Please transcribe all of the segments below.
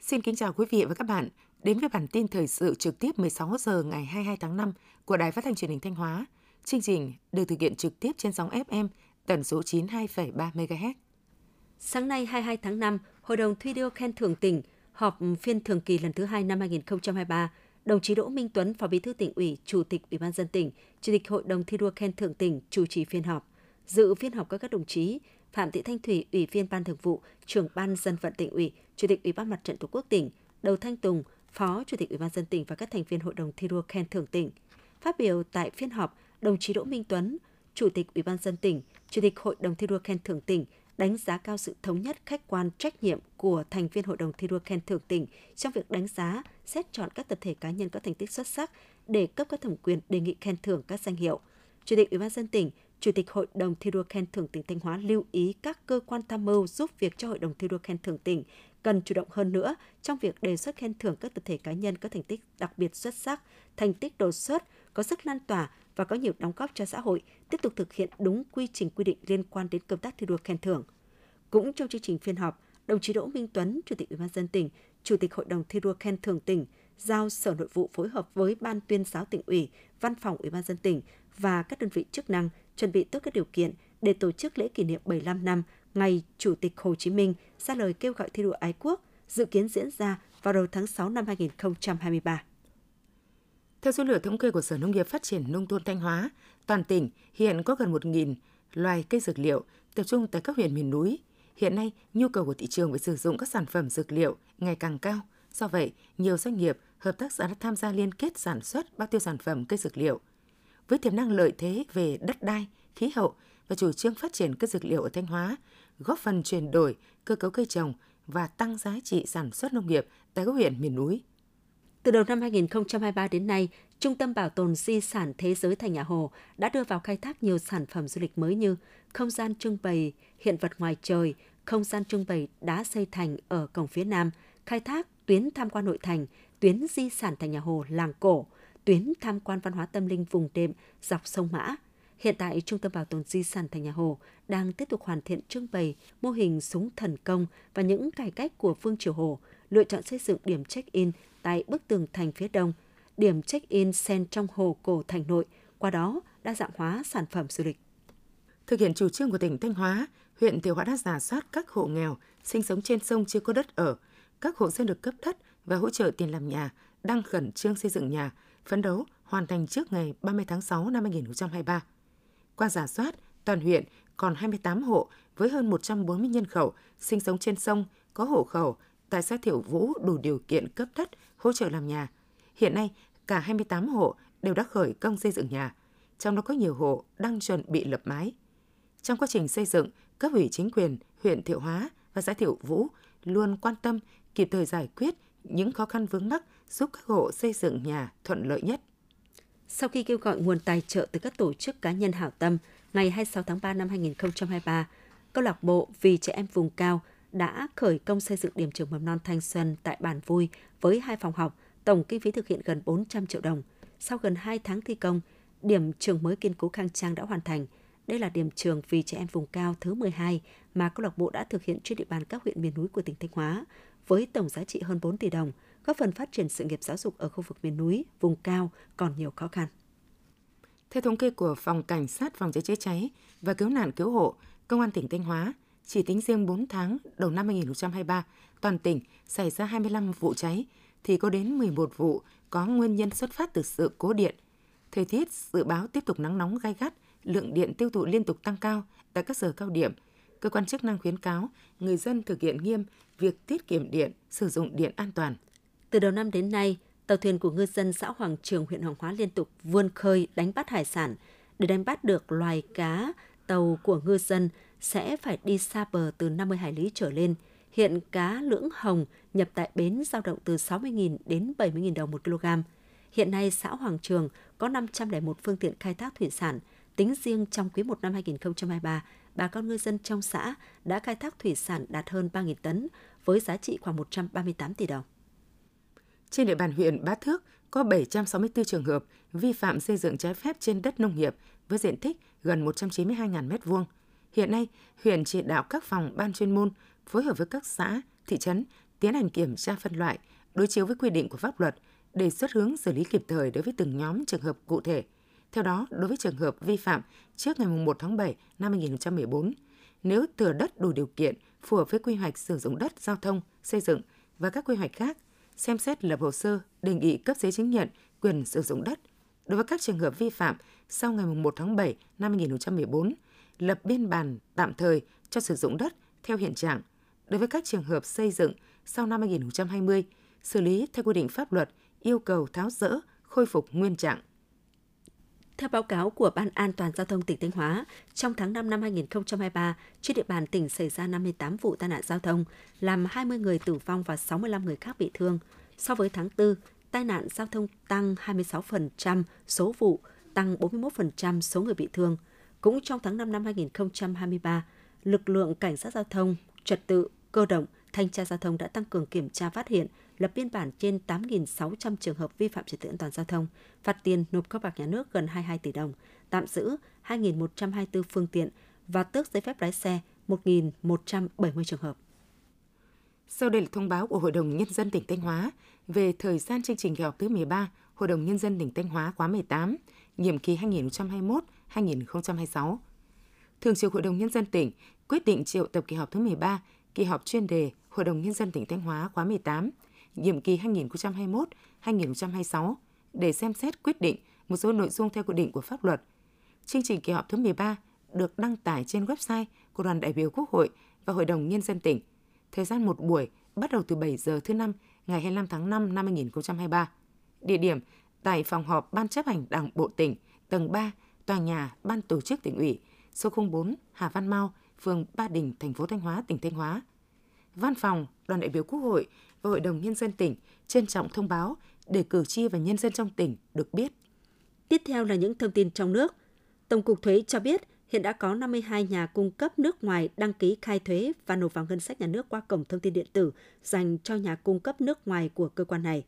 Xin kính chào quý vị và các bạn đến với bản tin thời sự trực tiếp 16 giờ ngày 22 tháng 5 của Đài Phát thanh Truyền hình Thanh Hóa. Chương trình được thực hiện trực tiếp trên sóng FM tần số 92,3 MHz. Sáng nay 22 tháng 5, Hội đồng thi đua khen thưởng tỉnh họp phiên thường kỳ lần thứ hai năm 2023. Đồng chí Đỗ Minh Tuấn, Phó Bí thư tỉnh ủy, Chủ tịch Ủy ban dân tỉnh, Chủ tịch Hội đồng thi đua khen thưởng tỉnh chủ trì phiên họp. Dự phiên họp có các đồng chí Phạm Thị Thanh Thủy, Ủy viên Ban Thường vụ, Trưởng Ban Dân vận tỉnh ủy, Chủ tịch Ủy ban Mặt trận Tổ quốc tỉnh, Đầu Thanh Tùng, Phó Chủ tịch Ủy ban dân tỉnh và các thành viên Hội đồng thi đua khen thưởng tỉnh. Phát biểu tại phiên họp, đồng chí Đỗ Minh Tuấn, Chủ tịch Ủy ban dân tỉnh, Chủ tịch Hội đồng thi đua khen thưởng tỉnh đánh giá cao sự thống nhất, khách quan, trách nhiệm của thành viên Hội đồng thi đua khen thưởng tỉnh trong việc đánh giá, xét chọn các tập thể cá nhân có thành tích xuất sắc để cấp các thẩm quyền đề nghị khen thưởng các danh hiệu. Chủ tịch Ủy ban dân tỉnh, Chủ tịch Hội đồng thi đua khen thưởng tỉnh Thanh Hóa lưu ý các cơ quan tham mưu giúp việc cho Hội đồng thi đua khen thưởng tỉnh cần chủ động hơn nữa trong việc đề xuất khen thưởng các tập thể cá nhân có thành tích đặc biệt xuất sắc, thành tích đột xuất, có sức lan tỏa và có nhiều đóng góp cho xã hội, tiếp tục thực hiện đúng quy trình quy định liên quan đến công tác thi đua khen thưởng. Cũng trong chương trình phiên họp, đồng chí Đỗ Minh Tuấn, Chủ tịch Ủy ban dân tỉnh, Chủ tịch Hội đồng thi đua khen thưởng tỉnh, giao Sở Nội vụ phối hợp với Ban tuyên giáo tỉnh ủy, Văn phòng Ủy ban dân tỉnh và các đơn vị chức năng chuẩn bị tốt các điều kiện để tổ chức lễ kỷ niệm 75 năm ngày Chủ tịch Hồ Chí Minh ra lời kêu gọi thi đua ái quốc, dự kiến diễn ra vào đầu tháng 6 năm 2023. Theo số liệu thống kê của Sở Nông nghiệp Phát triển Nông thôn Thanh Hóa, toàn tỉnh hiện có gần 1.000 loài cây dược liệu tập trung tại các huyện miền núi. Hiện nay, nhu cầu của thị trường về sử dụng các sản phẩm dược liệu ngày càng cao. Do vậy, nhiều doanh nghiệp, hợp tác xã đã tham gia liên kết sản xuất bao tiêu sản phẩm cây dược liệu. Với tiềm năng lợi thế về đất đai, khí hậu và chủ trương phát triển cây dược liệu ở Thanh Hóa, góp phần chuyển đổi cơ cấu cây trồng và tăng giá trị sản xuất nông nghiệp tại các huyện miền núi. Từ đầu năm 2023 đến nay, Trung tâm Bảo tồn Di sản Thế giới Thành Nhà Hồ đã đưa vào khai thác nhiều sản phẩm du lịch mới như không gian trưng bày hiện vật ngoài trời, không gian trưng bày đá xây thành ở cổng phía Nam, khai thác tuyến tham quan nội thành, tuyến di sản Thành Nhà Hồ làng cổ, tuyến tham quan văn hóa tâm linh vùng đệm dọc sông Mã. Hiện tại, Trung tâm Bảo tồn Di sản Thành Nhà Hồ đang tiếp tục hoàn thiện trưng bày mô hình súng thần công và những cải cách của Phương Triều Hồ, lựa chọn xây dựng điểm check-in tại bức tường thành phía đông, điểm check-in sen trong hồ cổ thành nội, qua đó đa dạng hóa sản phẩm du lịch. Thực hiện chủ trương của tỉnh Thanh Hóa, huyện Thiệu Hóa đã giả soát các hộ nghèo sinh sống trên sông chưa có đất ở, các hộ dân được cấp đất và hỗ trợ tiền làm nhà, đang khẩn trương xây dựng nhà, phấn đấu hoàn thành trước ngày 30 tháng 6 năm 2023. Qua giả soát, toàn huyện còn 28 hộ với hơn 140 nhân khẩu sinh sống trên sông có hộ khẩu tại xã Thiệu Vũ đủ điều kiện cấp đất hỗ trợ làm nhà. Hiện nay, cả 28 hộ đều đã khởi công xây dựng nhà, trong đó có nhiều hộ đang chuẩn bị lập mái. Trong quá trình xây dựng, cấp ủy chính quyền huyện Thiệu Hóa và xã Thiệu Vũ luôn quan tâm kịp thời giải quyết những khó khăn vướng mắc giúp các hộ xây dựng nhà thuận lợi nhất. Sau khi kêu gọi nguồn tài trợ từ các tổ chức cá nhân hảo tâm, ngày 26 tháng 3 năm 2023, câu lạc bộ Vì trẻ em vùng cao đã khởi công xây dựng điểm trường mầm non Thanh Xuân tại Bản Vui với hai phòng học, tổng kinh phí thực hiện gần 400 triệu đồng. Sau gần 2 tháng thi công, điểm trường mới kiên cố khang trang đã hoàn thành. Đây là điểm trường vì trẻ em vùng cao thứ 12 mà câu lạc bộ đã thực hiện trên địa bàn các huyện miền núi của tỉnh Thanh Hóa, với tổng giá trị hơn 4 tỷ đồng, góp phần phát triển sự nghiệp giáo dục ở khu vực miền núi, vùng cao còn nhiều khó khăn. Theo thống kê của Phòng Cảnh sát Phòng cháy chữa cháy và Cứu nạn Cứu hộ, Công an tỉnh Thanh Hóa, chỉ tính riêng 4 tháng đầu năm 2023, toàn tỉnh xảy ra 25 vụ cháy, thì có đến 11 vụ có nguyên nhân xuất phát từ sự cố điện. Thời tiết dự báo tiếp tục nắng nóng gai gắt, lượng điện tiêu thụ liên tục tăng cao tại các giờ cao điểm. Cơ quan chức năng khuyến cáo người dân thực hiện nghiêm việc tiết kiệm điện, sử dụng điện an toàn. Từ đầu năm đến nay, tàu thuyền của ngư dân xã Hoàng Trường, huyện Hoàng Hóa liên tục vươn khơi đánh bắt hải sản. Để đánh bắt được loài cá, tàu của ngư dân sẽ phải đi xa bờ từ 50 hải lý trở lên. Hiện cá lưỡng hồng nhập tại bến giao động từ 60.000 đến 70.000 đồng một kg. Hiện nay, xã Hoàng Trường có 501 phương tiện khai thác thủy sản. Tính riêng trong quý 1 năm 2023, bà con ngư dân trong xã đã khai thác thủy sản đạt hơn 3.000 tấn với giá trị khoảng 138 tỷ đồng. Trên địa bàn huyện Bá Thước có 764 trường hợp vi phạm xây dựng trái phép trên đất nông nghiệp với diện tích gần 192.000 m2. Hiện nay, huyện chỉ đạo các phòng ban chuyên môn phối hợp với các xã, thị trấn tiến hành kiểm tra phân loại, đối chiếu với quy định của pháp luật, đề xuất hướng xử lý kịp thời đối với từng nhóm trường hợp cụ thể. Theo đó, đối với trường hợp vi phạm trước ngày 1 tháng 7 năm 2014, nếu thừa đất đủ điều kiện phù hợp với quy hoạch sử dụng đất giao thông, xây dựng và các quy hoạch khác, xem xét lập hồ sơ đề nghị cấp giấy chứng nhận quyền sử dụng đất đối với các trường hợp vi phạm sau ngày 1 tháng 7 năm 2014, lập biên bản tạm thời cho sử dụng đất theo hiện trạng đối với các trường hợp xây dựng sau năm 2020, xử lý theo quy định pháp luật, yêu cầu tháo rỡ, khôi phục nguyên trạng. Theo báo cáo của Ban An toàn Giao thông tỉnh Thanh Hóa, trong tháng 5 năm 2023, trên địa bàn tỉnh xảy ra 58 vụ tai nạn giao thông, làm 20 người tử vong và 65 người khác bị thương. So với tháng 4, tai nạn giao thông tăng 26% số vụ, tăng 41% số người bị thương. Cũng trong tháng 5 năm 2023, lực lượng cảnh sát giao thông, trật tự, cơ động, thanh tra giao thông đã tăng cường kiểm tra phát hiện, lập biên bản trên 8.600 trường hợp vi phạm trật tự an toàn giao thông, phạt tiền nộp kho bạc nhà nước gần 22 tỷ đồng, tạm giữ 2.124 phương tiện và tước giấy phép lái xe 1.170 trường hợp. Sau đây là thông báo của Hội đồng Nhân dân tỉnh Thanh Hóa về thời gian chương trình kỳ họp thứ 13 Hội đồng Nhân dân tỉnh Thanh Hóa khóa 18, nhiệm kỳ 2026. Thường trực Hội đồng Nhân dân tỉnh quyết định triệu tập kỳ họp thứ 13, kỳ họp chuyên đề Hội đồng Nhân dân tỉnh Thanh Hóa khóa 18, nhiệm kỳ 2021-2026 để xem xét quyết định một số nội dung theo quy định của pháp luật. Chương trình kỳ họp thứ 13 được đăng tải trên website của đoàn đại biểu Quốc hội và Hội đồng Nhân dân tỉnh. Thời gian một buổi bắt đầu từ 7 giờ thứ năm ngày 25 tháng 5 năm 2023. Địa điểm tại phòng họp Ban chấp hành Đảng Bộ tỉnh, tầng 3, tòa nhà Ban tổ chức tỉnh ủy, số 04 Hà Văn Mau, phường Ba Đình, thành phố Thanh Hóa, tỉnh Thanh Hóa. Văn phòng Đoàn đại biểu Quốc hội và Hội đồng Nhân dân tỉnh trân trọng thông báo để cử tri và nhân dân trong tỉnh được biết. Tiếp theo là những thông tin trong nước. Tổng cục Thuế cho biết hiện đã có 52 nhà cung cấp nước ngoài đăng ký khai thuế và nộp vào ngân sách nhà nước qua cổng thông tin điện tử dành cho nhà cung cấp nước ngoài của cơ quan này.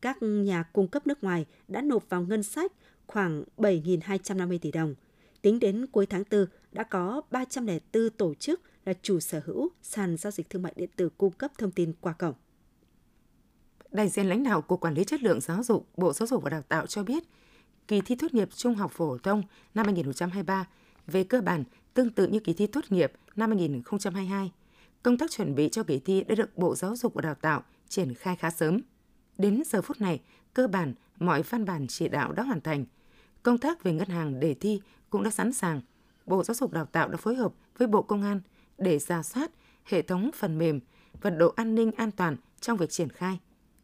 Các nhà cung cấp nước ngoài đã nộp vào ngân sách khoảng 7.250 tỷ đồng. Tính đến cuối tháng 4, đã có 304 tổ chức là chủ sở hữu sàn giao dịch thương mại điện tử cung cấp thông tin qua cổng. Đại diện lãnh đạo Cục Quản lý Chất lượng Giáo dục, Bộ Giáo dục và Đào tạo cho biết, kỳ thi tốt nghiệp trung học phổ thông năm 2023 về cơ bản tương tự như kỳ thi tốt nghiệp năm 2022. Công tác chuẩn bị cho kỳ thi đã được Bộ Giáo dục và Đào tạo triển khai khá sớm. Đến giờ phút này, cơ bản mọi văn bản chỉ đạo đã hoàn thành. Công tác về ngân hàng đề thi cũng đã sẵn sàng. Bộ Giáo dục Đào tạo đã phối hợp với Bộ Công an để ra soát hệ thống phần mềm và độ an ninh an toàn trong việc triển khai.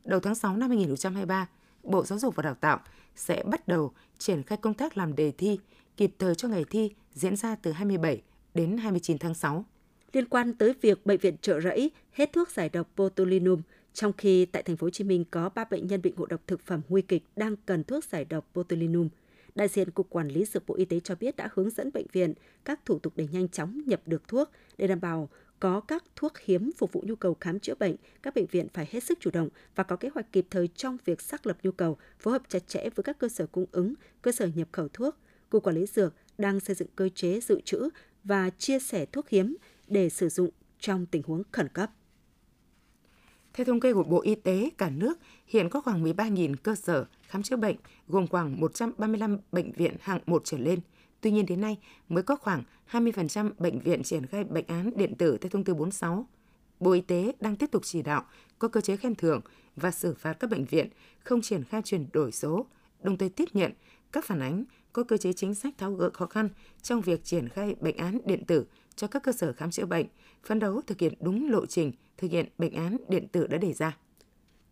Đầu tháng 6 năm 2023, Bộ Giáo dục và Đào tạo sẽ bắt đầu triển khai công tác làm đề thi kịp thời cho ngày thi diễn ra từ 27 đến 29 tháng 6. Liên quan tới việc bệnh viện trợ rẫy hết thuốc giải độc botulinum, trong khi tại thành phố Hồ Chí Minh có 3 bệnh nhân bị ngộ độc thực phẩm nguy kịch đang cần thuốc giải độc botulinum. Đại diện Cục Quản lý Dược Bộ Y tế cho biết đã hướng dẫn bệnh viện các thủ tục để nhanh chóng nhập được thuốc để đảm bảo có các thuốc hiếm phục vụ nhu cầu khám chữa bệnh, các bệnh viện phải hết sức chủ động và có kế hoạch kịp thời trong việc xác lập nhu cầu, phối hợp chặt chẽ với các cơ sở cung ứng, cơ sở nhập khẩu thuốc. Cục Quản lý Dược đang xây dựng cơ chế dự trữ và chia sẻ thuốc hiếm để sử dụng trong tình huống khẩn cấp. Theo thống kê của Bộ Y tế, cả nước hiện có khoảng 13.000 cơ sở khám chữa bệnh, gồm khoảng 135 bệnh viện hạng 1 trở lên. Tuy nhiên đến nay mới có khoảng 20% bệnh viện triển khai bệnh án điện tử theo thông tư 46. Bộ Y tế đang tiếp tục chỉ đạo có cơ chế khen thưởng và xử phạt các bệnh viện không triển khai chuyển đổi số, đồng thời tiếp nhận các phản ánh có cơ chế chính sách tháo gỡ khó khăn trong việc triển khai bệnh án điện tử cho các cơ sở khám chữa bệnh, phấn đấu thực hiện đúng lộ trình thực hiện bệnh án điện tử đã đề ra.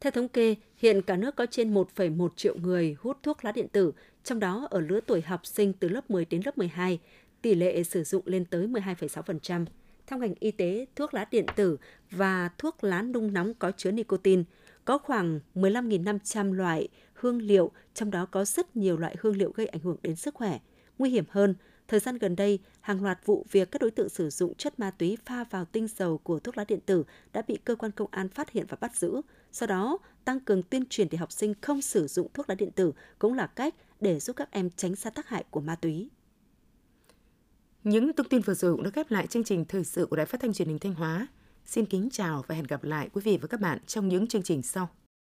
Theo thống kê, hiện cả nước có trên 1,1 triệu người hút thuốc lá điện tử, trong đó ở lứa tuổi học sinh từ lớp 10 đến lớp 12, tỷ lệ sử dụng lên tới 12,6%. Theo ngành y tế, thuốc lá điện tử và thuốc lá nung nóng có chứa nicotine có khoảng 15.500 loại hương liệu, trong đó có rất nhiều loại hương liệu gây ảnh hưởng đến sức khỏe. Nguy hiểm hơn, Thời gian gần đây, hàng loạt vụ việc các đối tượng sử dụng chất ma túy pha vào tinh dầu của thuốc lá điện tử đã bị cơ quan công an phát hiện và bắt giữ. Sau đó, tăng cường tuyên truyền để học sinh không sử dụng thuốc lá điện tử cũng là cách để giúp các em tránh xa tác hại của ma túy. Những thông tin vừa rồi cũng đã khép lại chương trình thời sự của Đài Phát thanh Truyền hình Thanh Hóa. Xin kính chào và hẹn gặp lại quý vị và các bạn trong những chương trình sau.